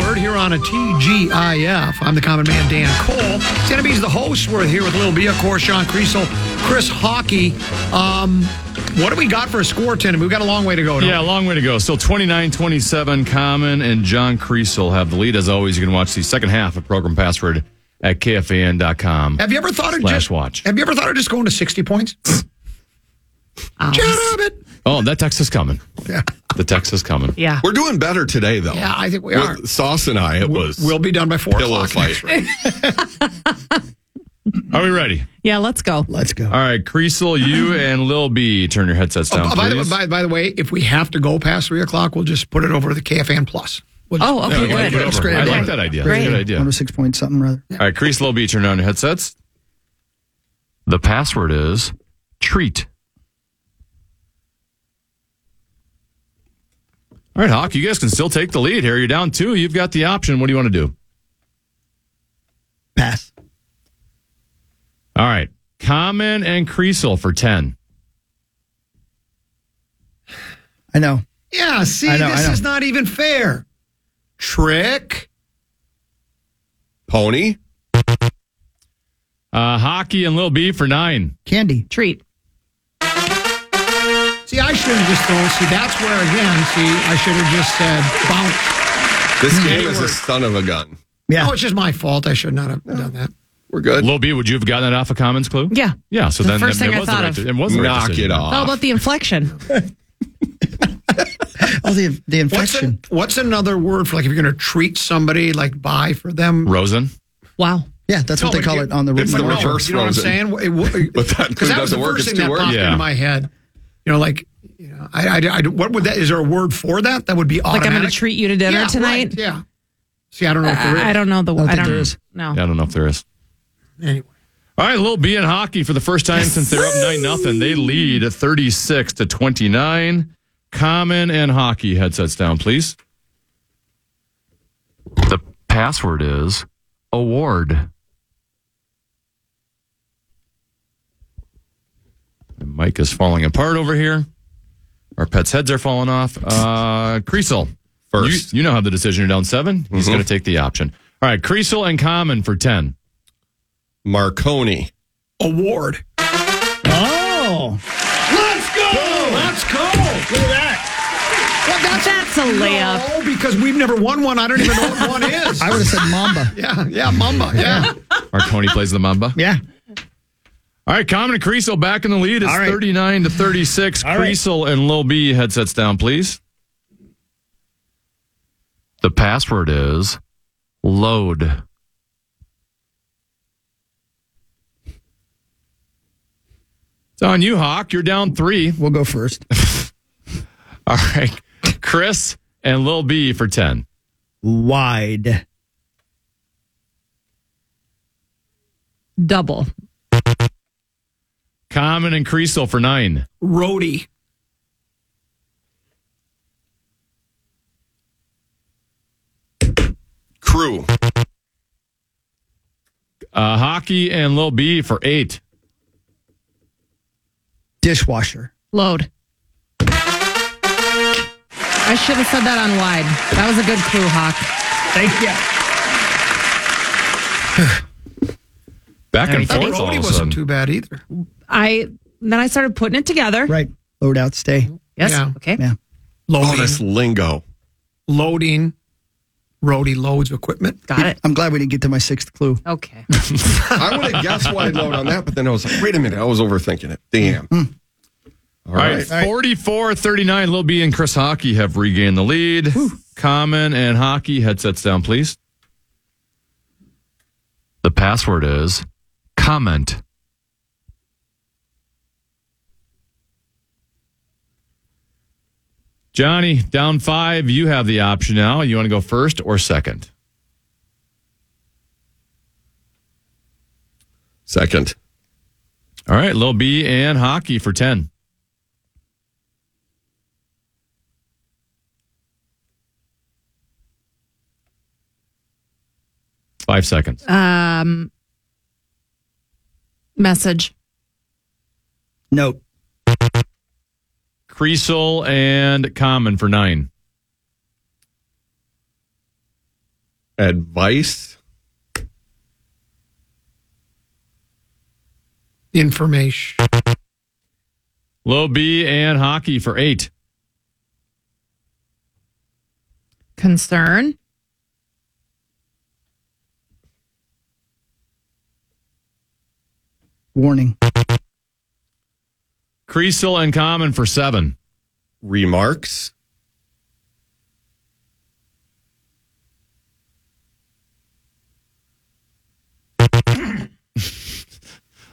Password here on a TGIF. I'm the common man, Dan Cole. Santa B's the host. We're here with Lil B, of course, Sean Creasel, Chris Hawkey. Um, what do we got for a score, Tim? We've got a long way to go. Yeah, a long way to go. Still 29 27. Common and John Creasel have the lead. As always, you can watch the second half of Progrum Password at kfan.com. Have you ever thought of Slash just watch. Have you ever thought of just going to 60 points? Shut up it. Oh, that text is coming. Yeah. The text is coming. Yeah. We're doing better today, though. Yeah, I think we are. With Sauce and I, it was We'll be done by four pillow o'clock. fight. Are we ready? Yeah, let's go. Let's go. All right, Creasel, you and Lil B, turn your headsets oh, down, Oh, by, the, by, by the way, if we have to go past three o'clock, we'll just put it over to the KFAN Plus. We'll just- Oh, okay, Yeah, good. put it over. I like that idea. Great. That's a good idea. 106 point something rather. All right, Crease, Lil B, turn on your headsets. The password is treat. All right, Hawk, you guys can still take the lead here. You're down two. You've got the option. What do you want to do? Pass. All right. Common and Creasel for 10. I know. Yeah, see, know, this is not even fair. Trick. Pony. Uh, Hawkey and Lil B for nine. Candy. Treat. See, I should have just thrown. See, that's where again. See, I should have just said bounce. This Hmm. game is a son of a gun. Yeah. Oh, it's just my fault. I should not have done that. We're good. Lil B, would you have gotten that off a Commons clue? Yeah. Yeah, so The then first then thing it I was the thought right, of. It was the right Knock decision. it off. How about the inflection? Oh, the, the What's, infection. an, what's another word for like if you're going to treat somebody, like buy for them? Rosen? Wow. yeah, that's what they call you- it on the It's the No, reverse You know what I'm Rosen. saying? But that Because that was the doesn't work. first It's thing two that words. popped Yeah. into my head. You know, like, you know, I, I, I, what would that? Is there a word for that? That would be Like. I'm going to treat you to dinner yeah, tonight. right, yeah. See, I don't know if there is. I, I don't know the. don't I don't. there is. No. Yeah, I don't know if there is. Anyway. All right, Little B in Hawkey for the first time since they're up 9 nothing. They lead at 36 to 29. Common and Hawkey headsets down, please. The password is award. The mic is falling apart over here. Our pets' heads are falling off. Uh, Creasel. First. You, you know how the decision. You're down 7 He's going to take the option. All right, Creasel and Common for 10. Marconi. Award. Oh. Let's go. Let's go. Look at that. Well, that's, That's a layup. No, because we've never won one. I don't even know what one is. I would have said Mamba. yeah, yeah, Mamba. Yeah. Marconi plays the Mamba. Yeah. All right, Common and Creasel back in the lead. It's All right. 39 to 36. All right. Creasel and Lil B headsets down, please. The password is load. It's on you, Hawk. You're down three. We'll go first. All right. Chris and Lil B for 10. Wide. Double. Common and Creasel for nine. Roadie. Crew. Uh, Hawkey and Lil B for eight. Dishwasher. Load. I should have said that on wide. That was a good clue, Hawk. Thank you. Back and That forth all roadie of a wasn't sudden. too bad either. I then I started putting it together. Right. Load out, stay. Yes. Yeah. Okay. Yeah. Loading. this lingo. loading. Roadie loads equipment. Got it. I'm glad we didn't get to my sixth clue. Okay. I would have guessed wide load on that, but then I was like, wait a minute, I was overthinking it. Damn. Hmm. All right, 44 39. Lil B and Chris Hawkey have regained the lead. Common and Hawkey, headsets down, please. The password is comment. Johnny, down five. You have the option now. You want to go first or second? Second. All right, Lil B and Hawkey for 10. Five seconds. Um, message. Note. Creasel and Common for nine. Advice. Information. Low B and Hawkey for eight. Concern. Warning. Creasel and Common for seven. Remarks.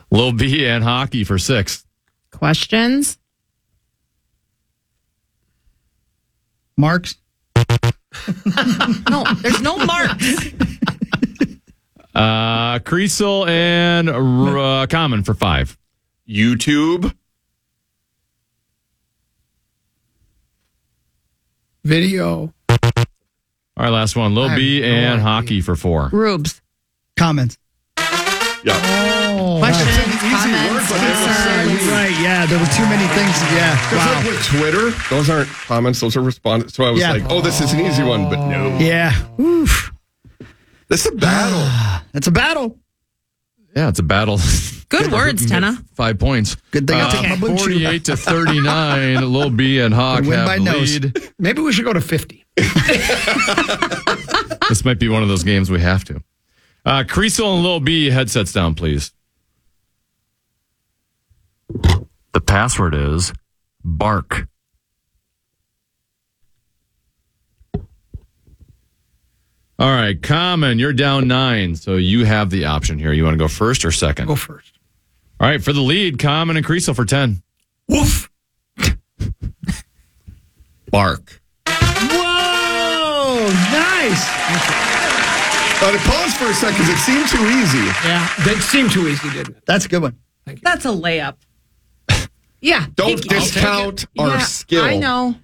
Lil B and Hawkey for six. Questions. Marks. No, there's no marks. Uh, Creasel and uh, Common for five. YouTube. Video. All right, last one. Lil B no and idea. Hawkey for four. Rubes. Comments. Yeah. Oh, Questions. It's easy comments, word, but concerns. You're right. Yeah, there were too many things. Yeah. Wow. like with Twitter, those aren't comments, those are responses. So I was Yeah. like, oh, this is an easy one, but no. Yeah. Oof. This is a battle. That's a battle. Yeah, it's a battle. Good words, Tenna. Five points. Good thing I Uh, took my BlueChew. 48 to 39. Lil B and Hawk Win have by the nose. lead. maybe we should go to 50. This might be one of those games we have to. Uh, Creasel and Lil B, headsets down, please. The password is bark. All right, Common, you're down nine, so you have the option here. You want to go first or second? Go first. All right, for the lead, Common and Creasel for 10. Woof. Bark. Whoa. Nice. But I paused for a second because it seemed too easy. Yeah, that seemed too easy, didn't it? That's a good one. That's a layup. Yeah. Don't discount our Yeah, skill. I know.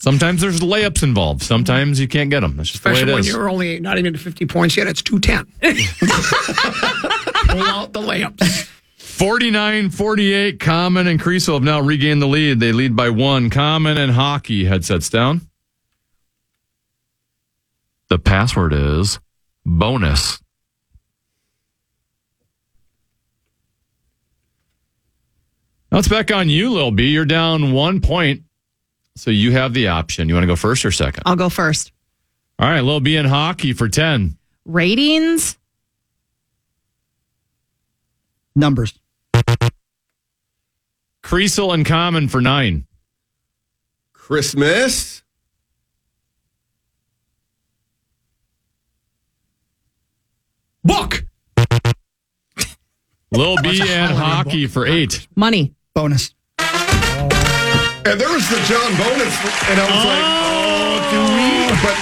Sometimes there's layups involved. Sometimes you can't get them. That's just Especially the way when it is. you're only not even to 50 points yet. It's 210. Pull out the layups. 49 48. Common and Creasel have now regained the lead. They lead by one. Common and Hawkey headsets down. The password is bonus. Now it's back on you, Lil B. You're down one point. So you have the option. You want to go first or second? I'll go first. All right, Lil B and Hawkey for 10. Ratings. Numbers. Creasel and Common for nine. Christmas. Book. Lil B and Hawkey for eight. Money. Bonus. And there was the John bonus. And I was like, oh, oh do we? But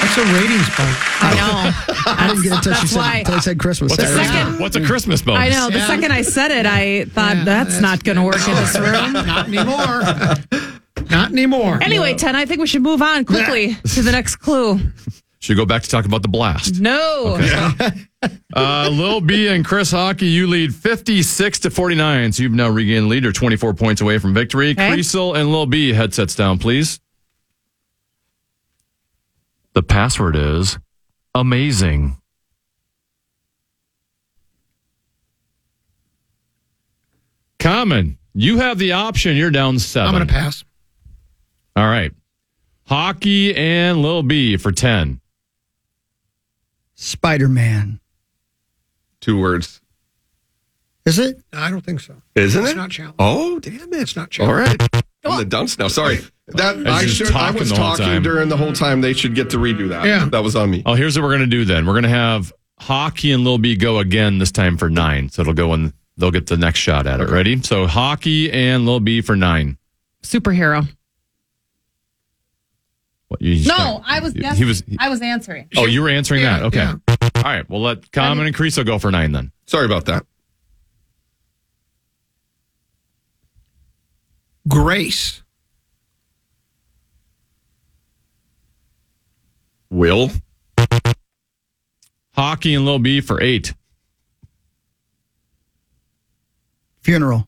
That's a ratings bonus. I know. I didn't get it until she That's said, why- until I said Christmas. What's a, Saturday. Christmas, second- what's a Christmas bonus? I know. The Yeah. second I said it, I thought Yeah, that's, that's- not going to work in this room. Not anymore. not anymore. Anyway, Ten, I think we should move on quickly to the next clue. Should we go back to talk about the blast. No. Uh, Lil B and Chris Hawkey, you lead 56 to 49. So you've now regained the lead. You're 24 points away from victory. Okay. Creasel and Lil B, headsets down, please. The password is amazing. Common, you have the option. You're down 7 I'm going to pass. All right. Hawkey and Lil B for 10. Spider Man. two words. Is it? I don't think so. Isn't It's it? not challenge. Oh, damn it. It's not All challenge. right. I'm the dumps now. Sorry. That I just should. I was talking time. during the whole time. They should get to redo that. Yeah. That was on me. Oh, here's what we're going to do then. We're going to have Hawkey and Lil B go again this time for nine. So it'll go and they'll get the next shot at it. Ready? So Hawkey and Lil B for nine. Superhero. What, you just No, got- I was he guessing. was. I was answering. Oh, you were answering Yeah, that. Okay. yeah. All right. Well, let Common and Creasel go for nine then. Sorry about that. Grace. Will. Hawkey and Lil B for eight. Funeral.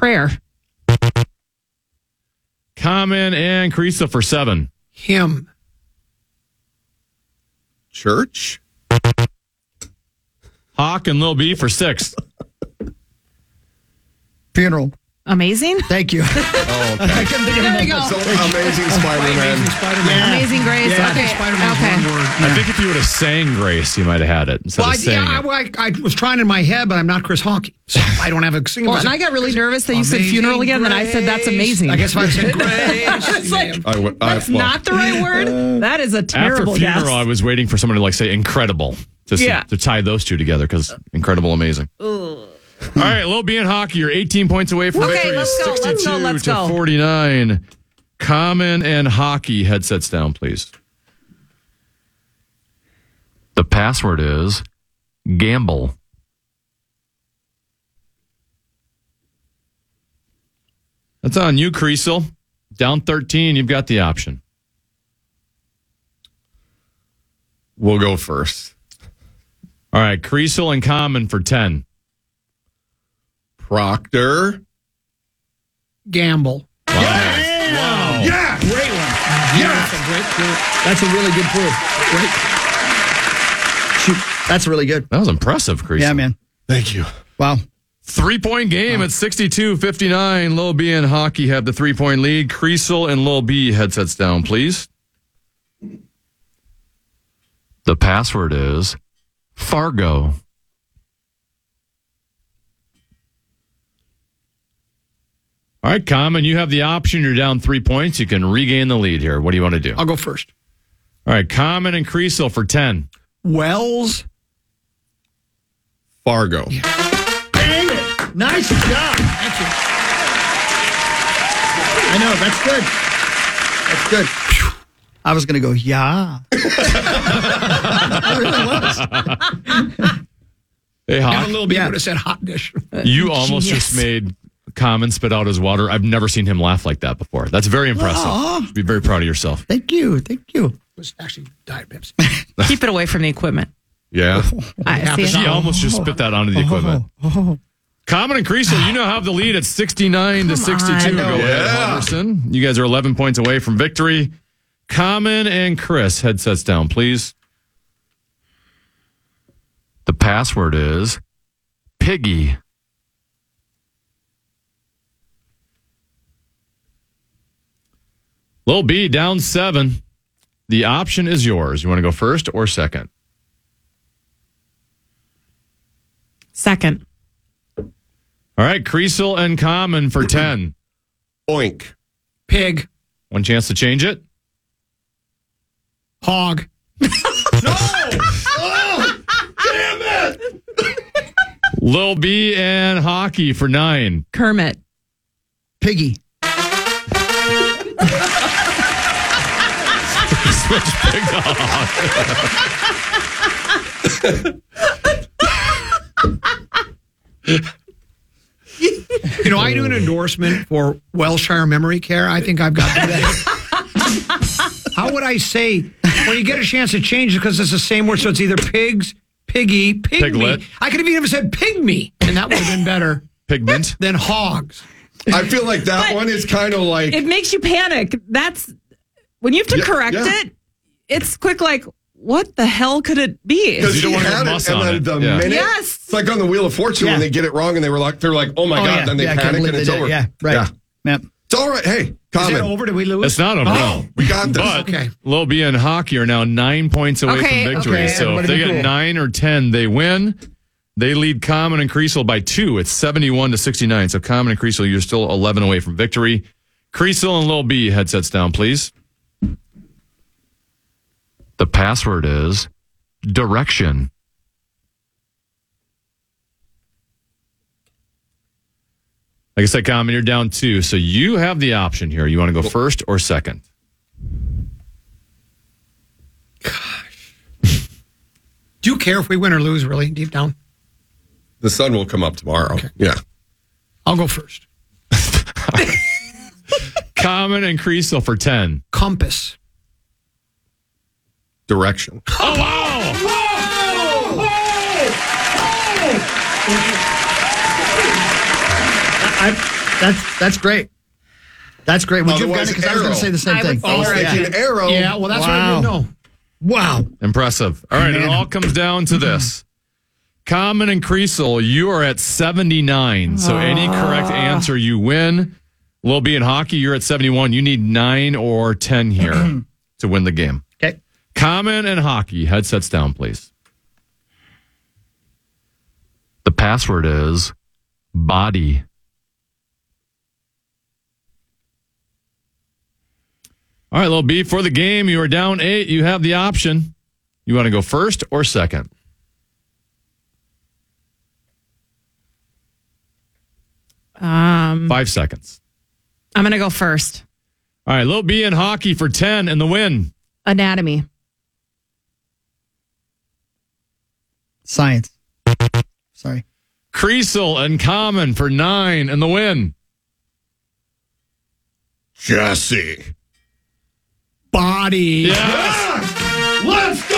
Prayer. Common and Creasel for seven. Him. Church. Hawk and Lil B for six. Funeral. Amazing. Thank you. Oh, okay. I couldn't think of There you go. So, Amazing Spider-Man. Amazing Spider-Man. Amazing Grace. Yeah, okay. Spider-Man's okay. one word. I think if you would have sang Grace, you might have had it instead Well, I, of saying yeah, it. I, I, I was trying in my head, but I'm not Chris Hawkey. So I don't have a singing Well, and I got really nervous that you said funeral again. Then I said that's amazing. I guess if I said Grace. It's like, I would- I- that's well, not the right word. Uh, that is a terrible. After terrible funeral, guess. I was waiting for someone to like say incredible to, Yeah. to tie those two together because incredible, amazing. All right, Lil B and Hawkey, you're 18 points away from Okay, victory. let's go, let's 62 go, let's to go. 49. Common and Hawkey headsets down, please. The password is gamble. That's on you, Creasel. Down 13, you've got the option. We'll go first. All right, Creasel and Common for 10. Procter. Gamble. Yeah. yeah, Great one. That's a great clue. That's a really good proof. Great. Shoot, that's really good. That was impressive, Creasel. Yeah, man. Thank you. Wow. Three point game at 62 59. Lil B and Hawkey have the three point lead. Creasel and Lil B headsets down, please. The password is Fargo. All right, Common, you have the option. You're down three points. You can regain the lead here. What do you want to do? I'll go first. All right, Common and Creasel for 10. Wells. Fargo. Dang it. Nice job. Thank you. I know. That's good. That's good. Phew. I was going to go, yeah. I really was. Hey, And Hawk, a little bit Yeah. would have said hot dish. you almost Genius. just made Common spit out his water. I've never seen him laugh like that before. That's very impressive. Aw. Be very proud of yourself. Thank you. Thank you. It was actually Diet Pepsi. Keep it away from the equipment. Yeah. I see. He it. almost just spit that onto the oh, equipment. Oh, oh, Common and Creasel, you now have the lead at 69 to 62. on. Go ahead, Yeah. Henderson. You guys are 11 points away from victory. Common and Chris, headsets down, please. The password is Piggy. Lil B down seven. The option is yours. You want to go first or second? Second. All right, Creasel and Common for 10. Oink. Pig. One chance to change it. Hog. No! Oh, damn it! Lil B and Hawkey for nine. Kermit. Piggy. Switch pig to Hawk. You know, I do an endorsement for Wellshire Memory Care. I think I've got that. How would I say when you get a chance to change it because it's the same word, so it's either pigs, piggy, pygmy. Piglet. I could have even said pygmy, and that would have been better Pigment. than hogs. I feel like that one is kind of like It makes you panic. That's when you have to Yeah, correct yeah. it. It's quick, like what the hell could it be? because You don't he want to had muss it, and then it. the Yeah. minute Yes. it's like on the Wheel of Fortune Yeah. when they get it wrong and they were like they're like oh my Oh, god yeah. then they Yeah, panic and it's they did. over Yeah, right. yeah Yep. it's all right hey Is it comment over? Did we lose? It's not over. oh we got this But Okay. Lil B and Hawkey are now nine points away Okay, from victory. okay. So if they get cool. nine or ten, they win. They lead Common and Creasel by two. It's 71 to 69. So Common and Creasel, you're still 11 away from victory. Creasel and Lil B, headsets down, please. The password is direction. Like I said, Common, you're down two. So you have the option here. You want to go first or second? Gosh. Do you care if we win or lose? Really, deep down, the sun will come up tomorrow yeah I'll go first. Common and Creasel for 10. Compass. Direction Oh, wow. I, that's that's great. That's great. Would you have gotten it? Because I was going to say the same I thing. would I was so. yeah. thinking arrow Yeah, well, that's what I Wow. didn't know. Wow. Impressive. All right, it all comes down to this. Common and Creasel, you are at 79. So any correct ah. answer, you win. Lil B in Hawkey, you're at 71. You need nine or 10 here to win the game. Common and Hawkey, headsets down, please. The password is body. All right, little B, for the game, you are down eight. You have the option. You want to go first or second? Um, Five seconds. I'm gonna go first. All right, little B in Hawkey for 10 and the win. Anatomy. Science. Sorry. Creasel and Common for nine and the win. Jesse Body. Yes. let's go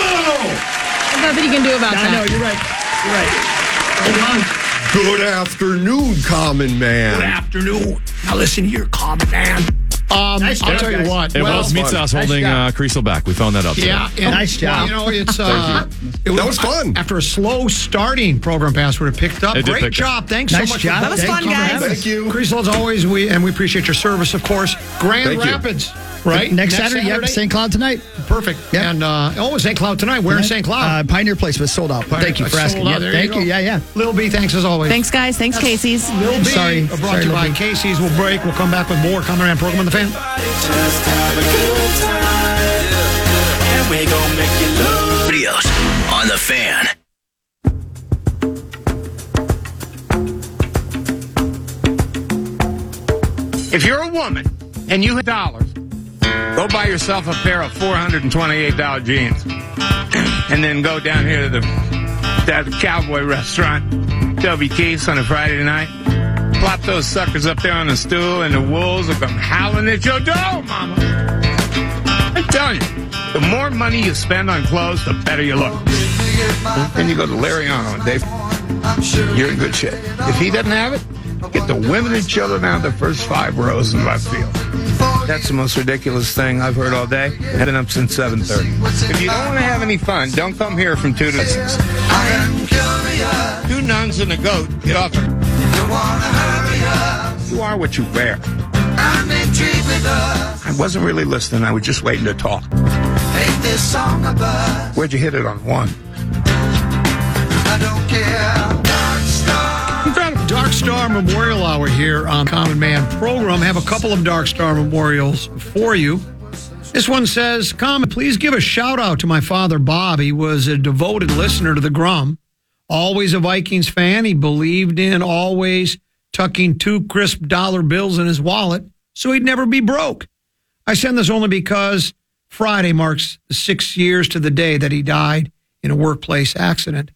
There's nothing you can do about that. I know you're right. You're right. good afternoon common man Good afternoon. Now listen here, common man. Um, Nice I'll tell you guys. what. It well, was Meat Sauce Nice holding uh. Creasel back. We found that out today. Yeah, and- Nice job. well, you know, it's uh, it That was fun. After a slow starting Progrum Password, it picked up. It Great pick up. job. Thanks Nice so much. job. That was Thanks fun, guys. having us. Thank you. Creasel, as always, we and we appreciate your service, of course. Grand Thank you. Rapids, right? Next, Saturday, yep, St. Cloud tonight. Perfect. Yep. And uh, oh, St. Cloud tonight. Where in St. Cloud? Uh, Pioneer Place was sold out. Thank you for asking. out. Yeah, thank go. you. Yeah, yeah. Lil B, thanks as always. Thanks, guys. Thanks, Casey's. Lil B, Sorry. brought Sorry, to you Lil by B. Casey's. We'll break. We'll come back with more coming around program on the fan. Rios on the fan. If you're a woman and you have dollars, go buy yourself a pair of $428 jeans. and then go down here to the, to the cowboy restaurant, W. Keith's on a Friday night. Plop those suckers up there on the stool and the wolves will come howling at your door, mama. I'm telling you, the more money you spend on clothes, the better you look. Then you go to Lariano and Dave, you're in good shape. If he doesn't have it, get the women and children out of the first five rows in left field. That's the most ridiculous thing I've heard all day. Heading up since 7:30. If you don't want to have any fun, don't come here from two to six. Two nuns and a goat. Get off it. You are what you wear. I wasn't really listening. I was just waiting to talk. Where'd you hit it on one? I don't care. Dark Star Memorial Hour here on Common Man program. Have a couple of Dark Star memorials for you. This one says, Common, please give a shout out to my father, Bob. He was a devoted listener to the Grum, always a Vikings fan. He believed in always tucking two crisp dollar bills in his wallet so he'd never be broke. I send this only because Friday marks six years to the day that he died in a workplace accident.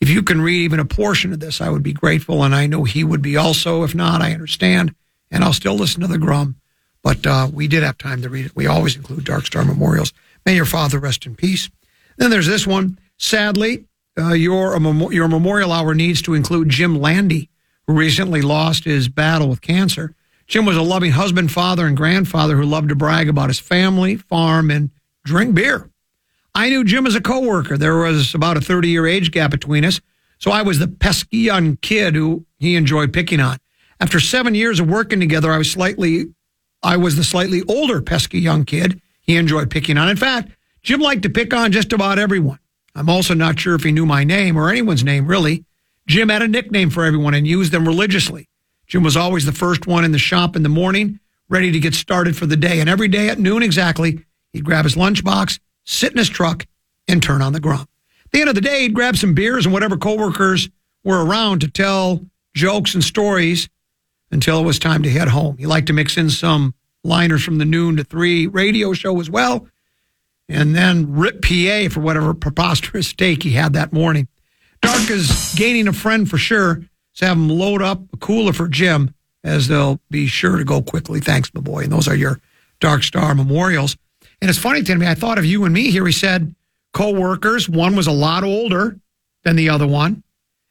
If you can read even a portion of this, I would be grateful, and I know he would be also. If not, I understand, and I'll still listen to the Grum. But uh, we did have time to read it. We always include Dark Star memorials. May your father rest in peace. Then there's this one. Sadly, uh, your, your memorial hour needs to include Jim Landy, who recently lost his battle with cancer. Jim was a loving husband, father, and grandfather who loved to brag about his family, farm, and drink beer. I knew Jim as a coworker. There was about a 30 year age gap between us, so I was the pesky young kid who he enjoyed picking on. After seven years of working together, I was slightly, I was the slightly older pesky young kid he enjoyed picking on. In fact, Jim liked to pick on just about everyone. I'm also not sure if he knew my name or anyone's name, really. Jim had a nickname for everyone and used them religiously. Jim was always the first one in the shop in the morning, ready to get started for the day. And every day at noon exactly, he'd grab his lunchbox, sit in his truck, and turn on the grump. At the end of the day, he'd grab some beers and whatever coworkers were around to tell jokes and stories until it was time to head home. He liked to mix in some liners from the noon to three radio show as well, and then rip PA for whatever preposterous steak he had that morning. Dark is gaining a friend for sure. So have him load up a cooler for Jim, as they'll be sure to go quickly. Thanks, my boy. And those are your Dark Star memorials. And it's funny to me, I thought of you and me here. He said co-workers. One was a lot older than the other one,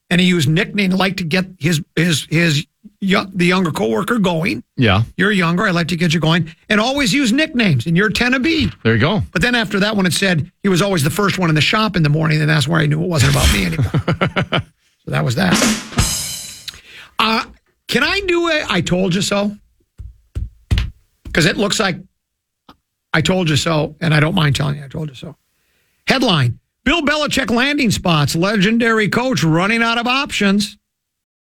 and he used nickname like to get his his his young, the younger coworker going. Yeah. You're younger. I like to get you going, and always use nicknames. And you're ten to B. There you go. But then after that one, it said he was always the first one in the shop in the morning, and that's where I knew it wasn't about me anymore. so that was that. Uh, can I do it? I told you so. Because it looks like I told you so, and I don't mind telling you I told you so. Headline Bill Belichick landing spots, legendary coach running out of options.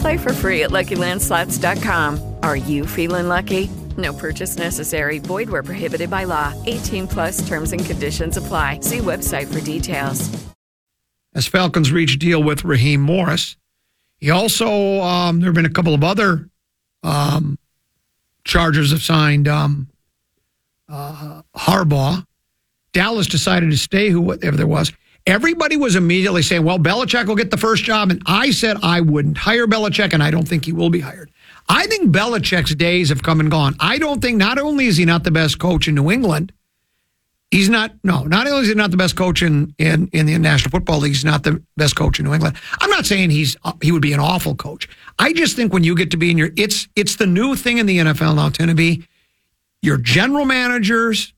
Play for free at LuckyLandSlots.com. Are you feeling lucky? No purchase necessary. Void where prohibited by law. 18 plus terms and conditions apply. See website for details. As Falcons reach deal with Raheem Morris, he also um, there have been a couple of other um, Chargers have signed um, uh, Harbaugh. Dallas decided to stay whoever there was. Everybody was immediately saying, "Well, Belichick will get the first job," and I said I wouldn't hire Belichick, and I don't think he will be hired. I think Belichick's days have come and gone. I don't think not only is he not the best coach in New England, he's not no, not only is he not the best coach in in, in the National Football League, he's not the best coach in New England. I'm not saying he's he would be an awful coach. I just think when you get to be in your it's it's the new thing in the NFL now, be your general managers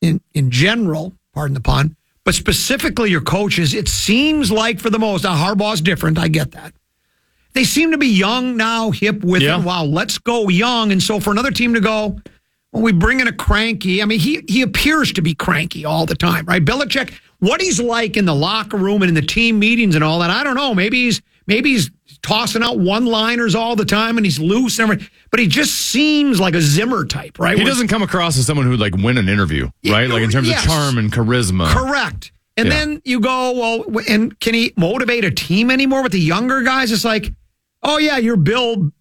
in in general, pardon the pun, but specifically your coaches, it seems like for the most, now Harbaugh's different, I get that. They seem to be young now, hip with Yeah. it. Wow, let's go young. And so for another team to go, well, we bring in a cranky. I mean, he he appears to be cranky all the time, right? Belichick, what he's like in the locker room and in the team meetings and all that, I don't know. Maybe he's maybe he's tossing out one liners all the time and he's loose and everything. But he just seems like a Zimmer type, right? He Where- doesn't come across as someone who'd like win an interview, right? Like in terms yes. of charm and charisma. Correct. And Yeah. then you go, well, and can he motivate a team anymore with the younger guys? It's like, oh, yeah, you're Bill,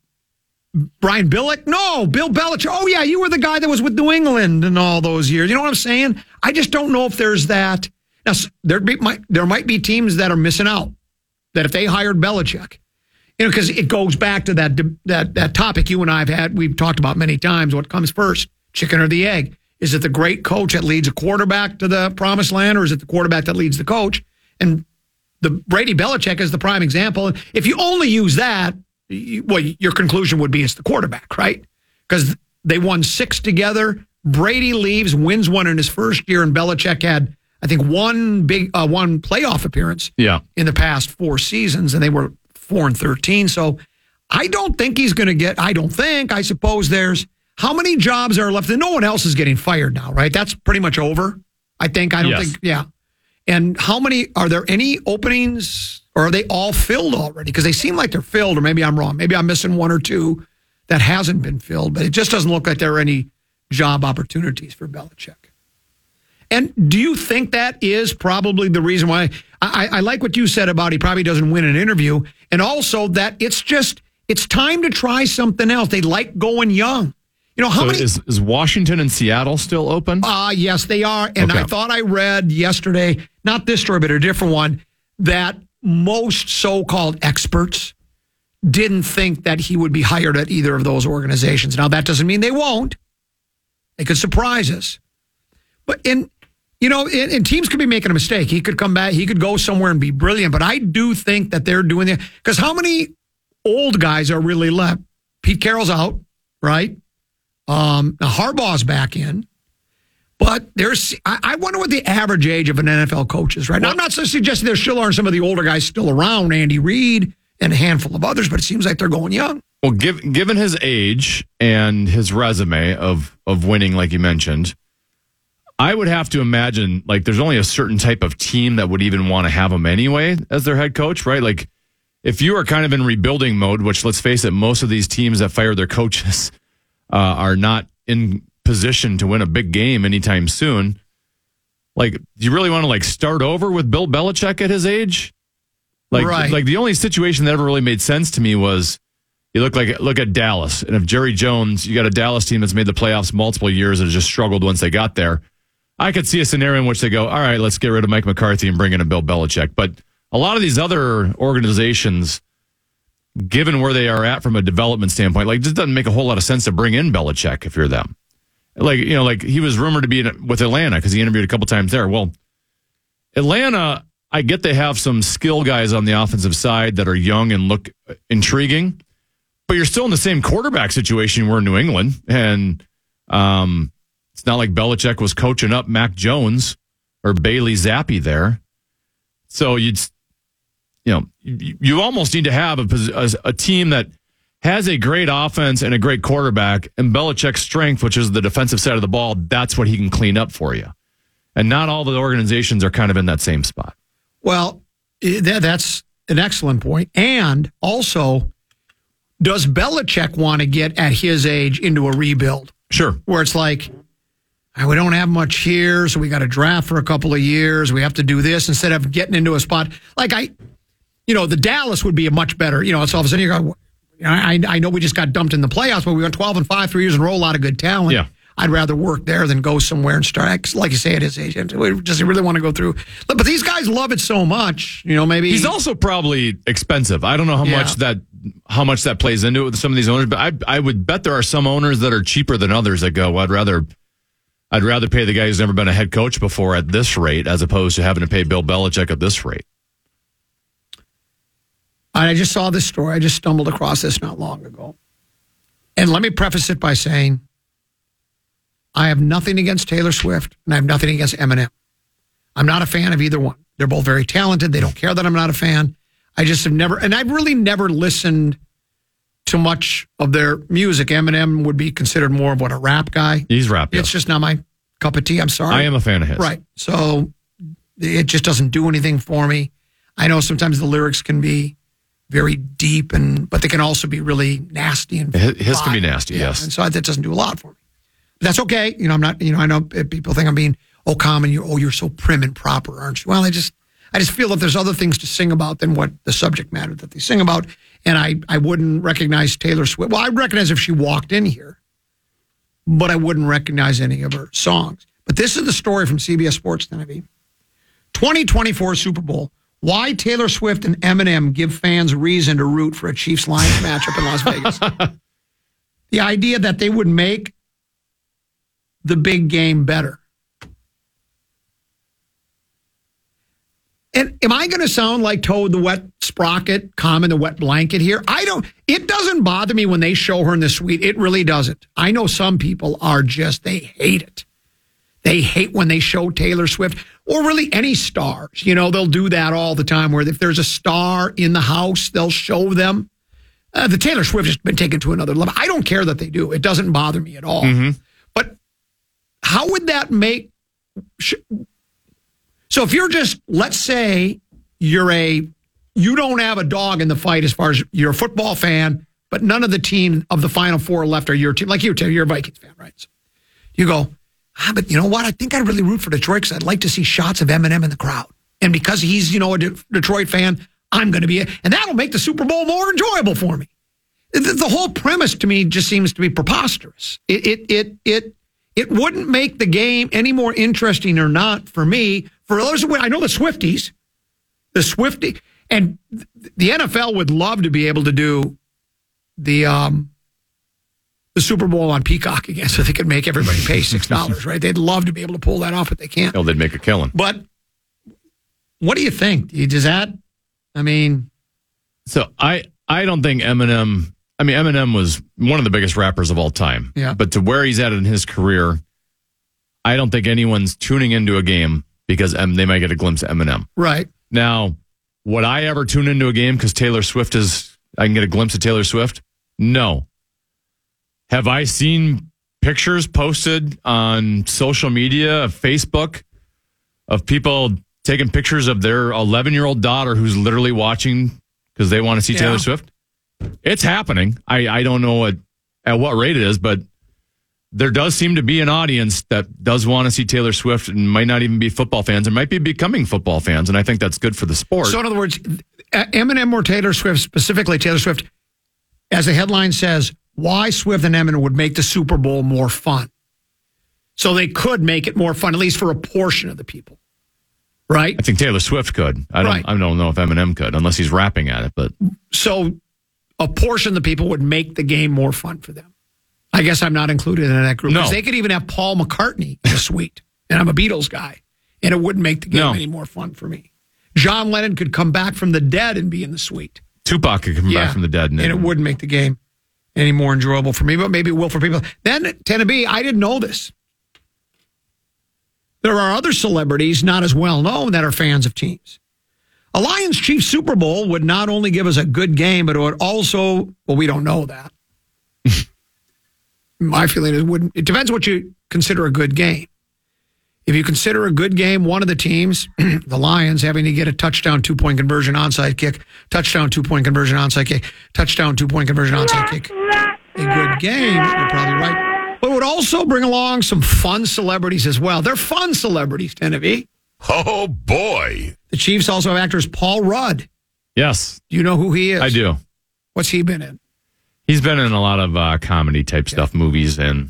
Brian Billick. No, Bill Belichick. Oh, yeah, you were the guy that was with New England in all those years. You know what I'm saying? I just don't know if there's that. Now, there, be, might, there might be teams that are missing out that if they hired Belichick, you know, because it goes back to that that that topic you and I have had. We've talked about many times. What comes first, chicken or the egg? Is it the great coach that leads a quarterback to the promised land, or is it the quarterback that leads the coach? And the Brady Belichick is the prime example. If you only use that, well, your conclusion would be it's the quarterback, right? Because they won six together. Brady leaves, wins one in his first year, and Belichick had, I think, one big uh, one playoff appearance Yeah. in the past four seasons, and they were four and thirteen. So I don't think he's going to get. I don't think. I suppose there's how many jobs are left, and no one else is getting fired now, right? That's pretty much over. I think. I don't Yes. think. Yeah. And how many are there? Any openings, or are they all filled already? Because they seem like they're filled, or maybe I'm wrong. Maybe I'm missing one or two that hasn't been filled. But it just doesn't look like there are any job opportunities for Belichick. And do you think that is probably the reason why? I, I like what you said about he probably doesn't win an interview, and also that it's just It's time to try something else. They like going young. You know how so many? is, is Washington and Seattle still open? Uh, yes, they are. And I thought I read yesterday, not this story, but a different one, that most so called experts didn't think that he would be hired at either of those organizations. Now, that doesn't mean they won't. They could surprise us. But in, you know, and, and teams could be making a mistake. He could come back, he could go somewhere and be brilliant. But I do think that they're doing it because how many old guys are really left? Pete Carroll's out, right? Um, now Harbaugh's back in. But there's, I I wonder what the average age of an NFL coach is, right? Now, I'm not so suggesting there still aren't some of the older guys still around, Andy Reid and a handful of others, but it seems like they're going young. Well, give, given his age and his resume of of winning, like you mentioned, I would have to imagine like there's only a certain type of team that would even want to have him anyway as their head coach, right? Like if you are kind of in rebuilding mode, which let's face it, most of these teams that fire their coaches uh, are not in position to win a big game anytime soon. Like, do you really want to like start over with Bill Belichick at his age? Like, Right. like the only situation that ever really made sense to me was you look like look at Dallas, and if Jerry Jones, you got a Dallas team that's made the playoffs multiple years and just struggled once they got there. I could see a scenario in which they go, all right, let's get rid of Mike McCarthy and bring in a Bill Belichick. But a lot of these other organizations, given where they are at from a development standpoint, like just doesn't make a whole lot of sense to bring in Belichick if you're them. Like you know, like he was rumored to be in, with Atlanta because he interviewed a couple times there. Well, Atlanta, I get they have some skill guys on the offensive side that are young and look intriguing, but you're still in the same quarterback situation we're in New England, and um, it's not like Belichick was coaching up Mac Jones or Bailey Zappe there. So you'd, you know, you, you almost need to have a, a, a team that has a great offense and a great quarterback, and Belichick's strength, which is the defensive side of the ball, that's what he can clean up for you. And not all the organizations are kind of in that same spot. Well, that's an excellent point. And also, does Belichick want to get at his age into a rebuild? Sure. Where it's like, "Ah, we don't have much here, so we got to draft for a couple of years. We have to do this instead of getting into a spot like I, you know, the Dallas would be a much better. You know, it's all of a sudden you go. I, I know we just got dumped in the playoffs, but we went twelve and five, three years in a row, a lot of good talent. Yeah. I'd rather work there than go somewhere and start. Like you say, it is agent. age, we just really want to go through. But but these guys love it so much. You know, maybe He's also probably expensive. I don't know how Yeah. much that how much that plays into it with some of these owners, but I I would bet there are some owners that are cheaper than others that go, I'd rather I'd rather pay the guy who's never been a head coach before at this rate as opposed to having to pay Bill Belichick at this rate. I just saw this story. I just stumbled across this not long ago. And let me preface it by saying I have nothing against Taylor Swift and I have nothing against Eminem. I'm not a fan of either one. They're both very talented. They don't care that I'm not a fan. I just have never, and I've really never listened to much of their music. Eminem would be considered more of what a rap guy. He's rap. It's just not my cup of tea. I'm sorry. I am a fan of his. Right. So it just doesn't do anything for me. I know sometimes the lyrics can be very deep and but they can also be really nasty and His, his can be nasty, Yeah. yes. And so that doesn't do a lot for me. That's okay. You know, I'm not. You know, I know eh, people think I'm being oh common. You oh you're so prim and proper, aren't you? Well, I just I just feel that there's other things to sing about than what the subject matter that they sing about, and I I wouldn't recognize Taylor Swift. Well, I'd recognize if she walked in here, but I wouldn't recognize any of her songs. But this is the story from CBS Sports TV. 2024 Super Bowl. Why Taylor Swift and Eminem give fans reason to root for a Chiefs Lions matchup in Las Vegas. the idea that they would make the big game better. And am I going to sound like Toad the wet sprocket, Common the wet blanket here? I don't. It doesn't bother me when they show her in the suite. It really doesn't. I know some people are just they hate it. They hate when they show Taylor Swift or really any stars. You know, they'll do that all the time where if there's a star in the house, they'll show them. Uh, the Taylor Swift has been taken to another level. I don't care that they do. It doesn't bother me at all. But how would that make. So if you're just, let's say you're a, you don't have a dog in the fight as far as you're a football fan, but none of the team of the final four left are your team. Like you, Tim, you're a Vikings fan, right? So you go, ah, but you know what? I think I'd really root for Detroit because I'd like to see shots of Eminem in the crowd. And because he's, you know, a De- Detroit fan, I'm going to be, and that'll make the Super Bowl more enjoyable for me. the, the whole premise to me just seems to be preposterous. It it it it it wouldn't make the game any more interesting or not for me. For those who I know the Swifties, the Swifty and the NFL would love to be able to do the um the Super Bowl on Peacock again, so they could make everybody pay six dollars. right? They'd love to be able to pull that off, but they can't. Oh, they'd make a killing. But what do you think? Do you does that? I mean, So I I don't think Eminem. I mean, Eminem was one of the biggest rappers of all time. Yeah. But to where he's at in his career, I don't think anyone's tuning into a game because um, they might get a glimpse of Eminem. right? Now, would I ever tune into a game because Taylor Swift is? I can get a glimpse of Taylor Swift. No. Have I seen pictures posted on social media, of Facebook, of people taking pictures of their 11 year old daughter who's literally watching because they want to see Yeah. Taylor Swift? It's happening. I, I don't know what, at what rate it is, but there does seem to be an audience that does want to see Taylor Swift and might not even be football fans and might be becoming football fans. And I think that's good for the sport. So, in other words, Eminem or Taylor Swift, specifically Taylor Swift, as the headline says, why Swift and Eminem would make the Super Bowl more fun. So they could make it more fun, at least for a portion of the people. Right? I think Taylor Swift could. I don't. Right. I don't know if Eminem could, unless he's rapping at it. But So a portion of the people would make the game more fun for them. I guess I'm not included in that group. No. They could even have Paul McCartney in the suite, and I'm a Beatles guy, and it wouldn't make the game No. any more fun for me. John Lennon could come back from the dead and be in the suite. Tupac could come Yeah. back from the dead, and, and it wouldn't make the game any more enjoyable for me, but maybe it will for people. Then, Tennessee, I didn't know this. There are other celebrities not as well known that are fans of teams. A Lions Chiefs Super Bowl would not only give us a good game, but it would also, well, we don't know that. My feeling is wouldn't, it depends what you consider a good game. If you consider a good game, one of the teams, the Lions, having to get a touchdown, two point conversion, onside kick, touchdown, two point conversion, onside kick, touchdown, two point conversion, onside kick, a good game, you're probably right. But would also bring along some fun celebrities as well. They're fun celebrities, be. Oh, boy. The Chiefs also have actors Paul Rudd. yes, Do you know who he is? I do. What's he been in? He's been in a lot of uh, comedy type stuff, movies, and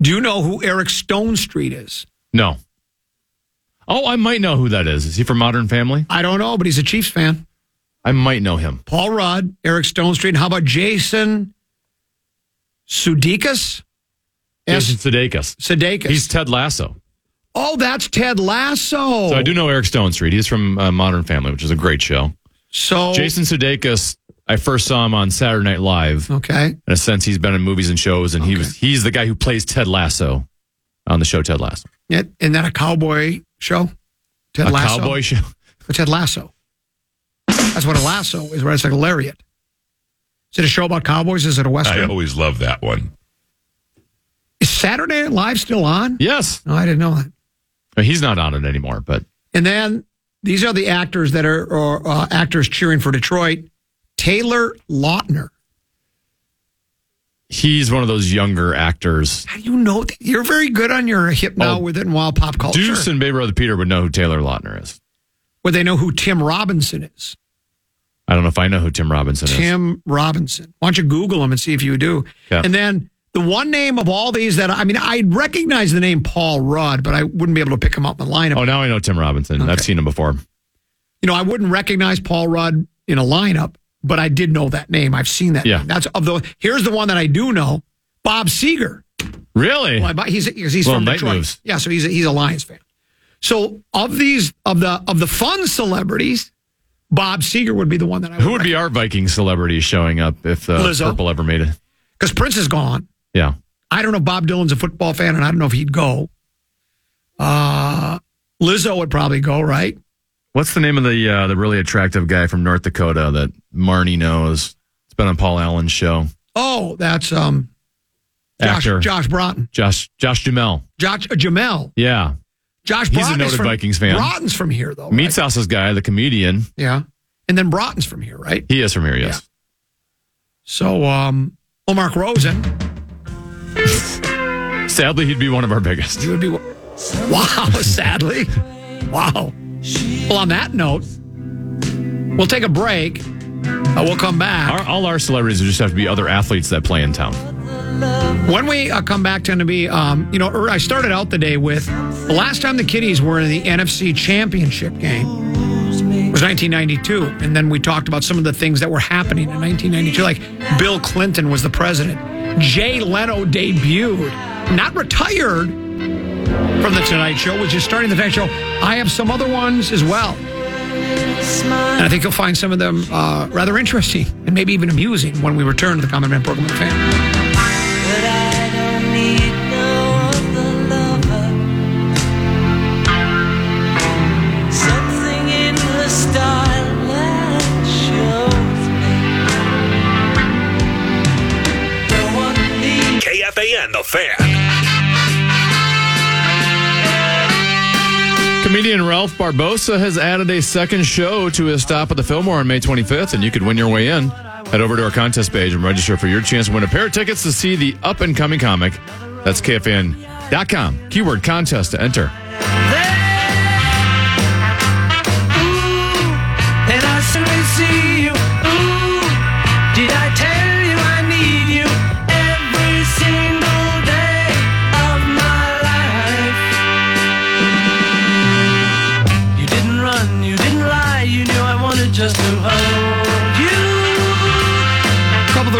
Do you know who Eric Stonestreet is? no. Oh, I might know who that is. Is he from Modern Family? I don't know, but he's a Chiefs fan. I might know him. Paul Rudd, Eric Stonestreet. How about Jason Sudeikis? Jason Sudeikis. Sudeikis. He's Ted Lasso. Oh, that's Ted Lasso. So I do know Eric Stonestreet. He's from uh, Modern Family, which is a great show. So Jason Sudeikis, I first saw him on Saturday Night Live. Okay. In a sense, he's been in movies and shows, and he was he's the guy who plays Ted Lasso on the show Ted Lasso. Yeah, isn't that a cowboy show? Ted a Lasso. cowboy show. But Ted Lasso. That's what a lasso is, right? It's like a lariat. Is it a show about cowboys? Is it a western? I always love that one. Is Saturday Night Live still on? Yes. No, I didn't know that. Uh, He's not on it anymore, but And then these are the actors that are or, uh, actors cheering for Detroit. Taylor Lautner. he's one of those younger actors. How do you know? You're very good on your hip now Oh. with it and wild pop culture. Deuce and Baby Brother Peter would know who Taylor Lautner is. Would they know who Tim Robinson is? I don't know if I know who Tim Robinson is. Tim Robinson. Why don't you Google him and see if you do? Yeah. And then the one name of all these that I mean, I recognize the name Paul Rudd, but I wouldn't be able to pick him up in the lineup. Oh, now I know Tim Robinson. I've seen him before. You know, I wouldn't recognize Paul Rudd in a lineup, but I did know that name. I've seen that. Yeah. Name. That's of the. Here's the one that I do know: Bob Seger. Really? Well, he's he's from Detroit. moves. Yeah, so he's a, he's a Lions fan. So of these of the of the fun celebrities, Bob Seger would be the one that I Who would be our Viking celebrity showing up if uh, Lizzo. Purple ever made it? because Prince is gone. Yeah. I don't know. Bob Dylan's a football fan, and I don't know if he'd go. Uh, Lizzo would probably go, right? What's the name of the uh, the really attractive guy from North Dakota that Marnie knows? It's been on Paul Allen's show. Oh, that's um, Josh, Actor Josh Broughton, Josh Josh Duhamel. Josh uh, Duhamel, Yeah. Josh. He's a is noted from, Vikings fan. Broughton's from here, though. Meat right? Sauce's guy, the comedian. Yeah, and then Broughton's from here, right? He is from here, yes. So, um, Omar Rosen, Sadly, he'd be one of our biggest. he would be. Wow, sadly, wow. Well, on that note, we'll take a break. Uh, we'll come back. Our, all our celebrities just have to be other athletes that play in town. When we uh, come back, tend to be, um, you know, er, I started out the day with the last time the Kitties were in the NFC Championship game 1992, and then we talked about some of the things that were happening in 1992, like Bill Clinton was the president, Jay Leno debuted, not retired from the Tonight Show, which is starting the Tonight Show. I have some other ones as well. And I think you'll find some of them uh, rather interesting and maybe even amusing when we return to the Common Man program. Fan. Comedian Ralph Barbosa has added a second show to his stop at the Fillmore on May 25th, and you could win your way in. Head over to our contest page and register for your chance to win a pair of tickets to see the up and coming comic. That's KFAN.com. Keyword contest to enter.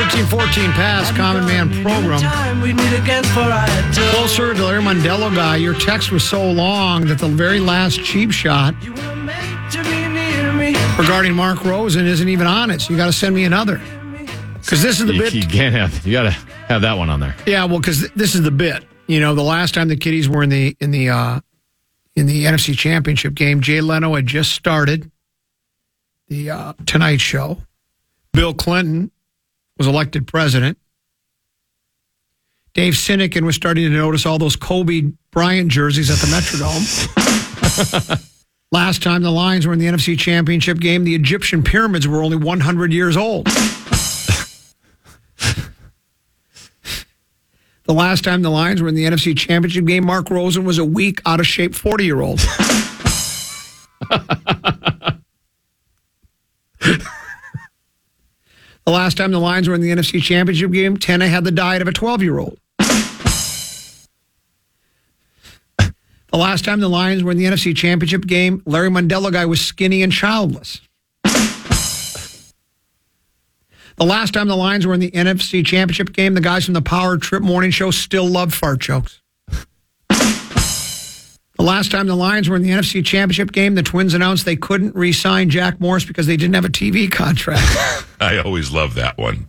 1314 pass, Common Man program. Closer to Larry Mondello guy, your text was so long that the very last cheap shot regarding Mark Rosen isn't even on it. So you got to send me another. Because this is the bit. You. You got to have that one on there. Yeah, well, because this is the bit. You know, the last time the Kitties were in the in the uh, in the NFC Championship game, Jay Leno had just started the uh, Tonight Show. Bill Clinton was elected president. Dave Sinekin was starting to notice all those Kobe Bryant jerseys at the Metrodome. Last time the Lions were in the NFC Championship game, the Egyptian pyramids were only 100 years old. The last time the Lions were in the NFC Championship game, Mark Rosen was a weak, out of shape 40 year old. the last time the Lions were in the NFC Championship game, Tena had the diet of a 12 year old. The last time the Lions were in the NFC Championship game, Larry Mondello guy was skinny and childless. The last time the Lions were in the NFC Championship game, the guys from the Power Trip Morning Show still love fart jokes. The last time the Lions were in the NFC Championship game, the Twins announced they couldn't re sign Jack Morris because they didn't have a TV contract. I always love that one.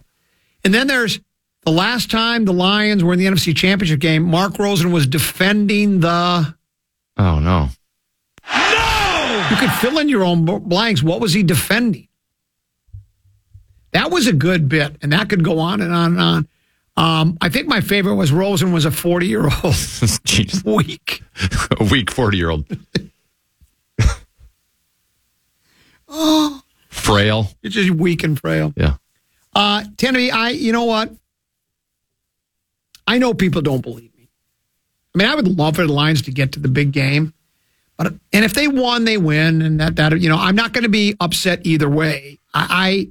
and then there's the last time the Lions were in the NFC Championship game, Mark Rosen was defending the. Oh, no. No! You could fill in your own blanks. What was he defending? That was a good bit, and that could go on and on and on. Um, I think my favorite was Rosen was a 40 year old weak. A weak 40 year old. Oh, Frail. it's just weak and frail. Yeah. Uh, Tennessee, I, you know what? I know people don't believe me. I mean, I would love for the Lions to get to the big game, but and if they won, they win, and that that you know, I'm not going to be upset either way. I, I,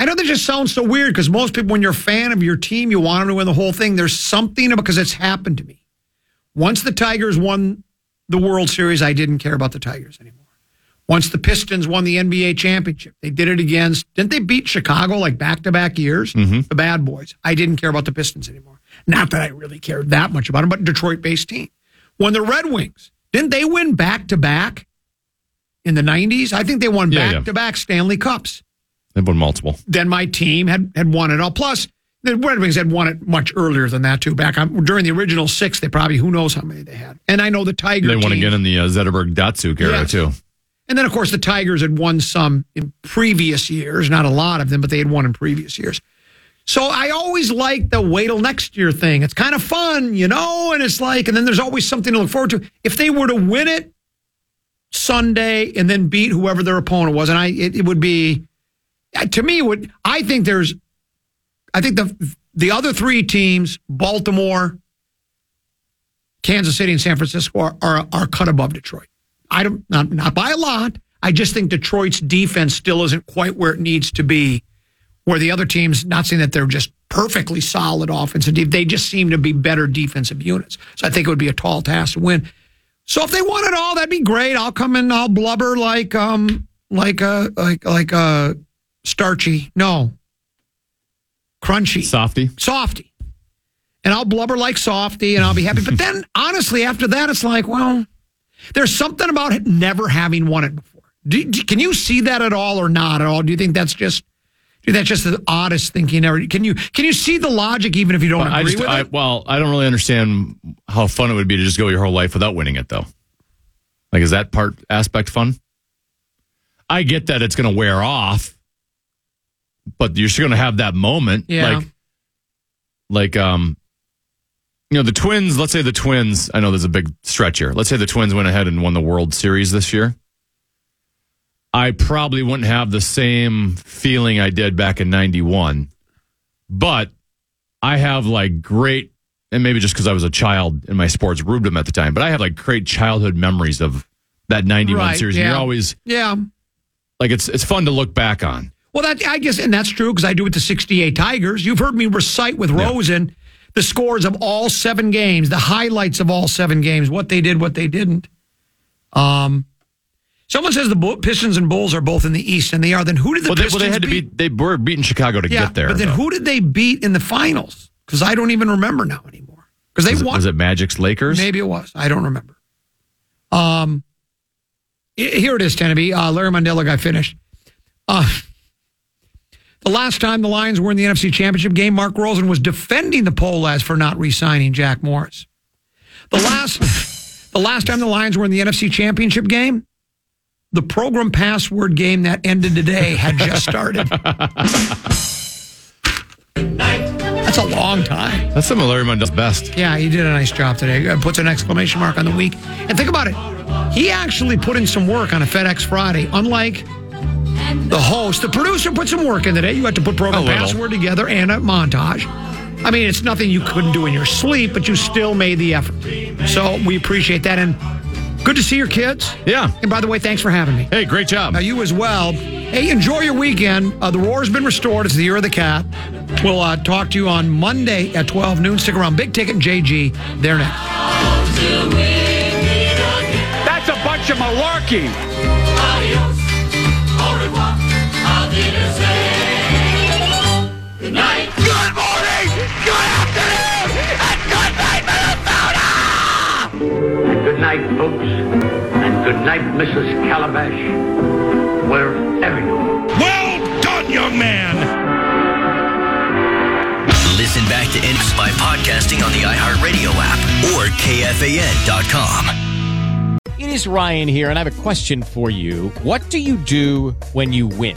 I know that just sounds so weird because most people, when you're a fan of your team, you want them to win the whole thing. There's something because it's happened to me. Once the Tigers won the World Series, I didn't care about the Tigers anymore. Once the Pistons won the NBA championship, they did it against, didn't they beat Chicago like back to back years? Mm-hmm. The bad boys. I didn't care about the Pistons anymore. Not that I really cared that much about them, but Detroit based team. When the Red Wings, didn't they win back to back in the 90s? I think they won back to back Stanley Cups. They've won multiple. Then my team had, had won it all. Plus, the Red Wings had won it much earlier than that, too. Back on, during the original six, they probably, who knows how many they had. And I know the Tiger They won team- again in the uh, Zetterberg Datsyuk era, Yes. too. and then, of course, the Tigers had won some in previous years, not a lot of them, but they had won in previous years. So I always like the wait till next year thing. It's kind of fun, you know, and it's like, and then there's always something to look forward to. If they were to win it Sunday and then beat whoever their opponent was, and I, it, it would be, to me, would I think there's, I think the the other three teams, Baltimore, Kansas City, and San Francisco, are are, are cut above Detroit. I don't not not by a lot. I just think Detroit's defense still isn't quite where it needs to be where the other teams, not saying that they're just perfectly solid offensive, they just seem to be better defensive units. So I think it would be a tall task to win. So if they won it all, that'd be great. I'll come in, I'll blubber like um like a like like a starchy. No. Crunchy. Softy. Softy. And I'll blubber like softy and I'll be happy. But then honestly, after that, it's like, well, there's something about it never having won it before. Do, do- can you see that at all or not at all? Do you think that's just do you that's just the oddest thinking ever? Can you can you see the logic even if you don't Well, I agree just, with I, it? well, I don't really understand how fun it would be to just go your whole life without winning it, though. Like, is that part aspect fun? I get that it's going to wear off, but you're still going to have that moment. Yeah. Like, like, um, you know, the Twins. Let's say the Twins. I know there's a big stretch here. Let's say the Twins went ahead and won the World Series this year. I probably wouldn't have the same feeling I did back in '91, but I have like great, and maybe just because I was a child in my sports rubedom at the time, but I have like great childhood memories of that '91 Right, series. And you're always yeah. like, it's it's fun to look back on. Well, that I guess, and that's true because I do with the '68 Tigers. You've heard me recite with Rosen the scores of all seven games, the highlights of all seven games, what they did, what they didn't. Um, someone says the Pistons and Bulls are both in the East, and they are. Then who did the well, they, well, Pistons they had to beat? beat. They were beating Chicago to yeah, get there. but then though. who did they beat in the finals? Because I don't even remember now anymore. Because they was, it, won. was it Magic's Lakers? Maybe it was. I don't remember. Um, here it is, Tenneby. Uh, Larry Mondello got finished. Uh, the last time the Lions were in the NFC Championship game, Mark Rosen was defending the Pohlads for not re-signing Jack Morris. The last, the last time the Lions were in the NFC Championship game, the program password game that ended today had just started. That's a long time. That's some of Larry Mundel's best. Yeah, he did a nice job today. Uh, Puts an exclamation mark on the week. And think about it. He actually put in some work on a FedEx Friday. Unlike the host, the producer put some work in today. You had to put program A password together and a montage. I mean, it's nothing you couldn't do in your sleep, but you still made the effort. So we appreciate that. And good to see your kids. Yeah. And by the way, thanks for having me. Hey, great job. Now, you as well. Hey, enjoy your weekend. Uh, the roar's been restored. It's the year of the cat. We'll uh, talk to you on Monday at 12 noon. Stick around. Big Ticket and JG. They're next. That's a bunch of malarkey. Good night. Good morning. Good afternoon. And good night, Minnesota. And good night, folks. And good night, Mrs. Calabash. Wherever you are. Well done, young man. Listen back to Inks by podcasting on the iHeartRadio app or KFAN.com. It is Ryan here, and I have a question for you. What do you do when you win?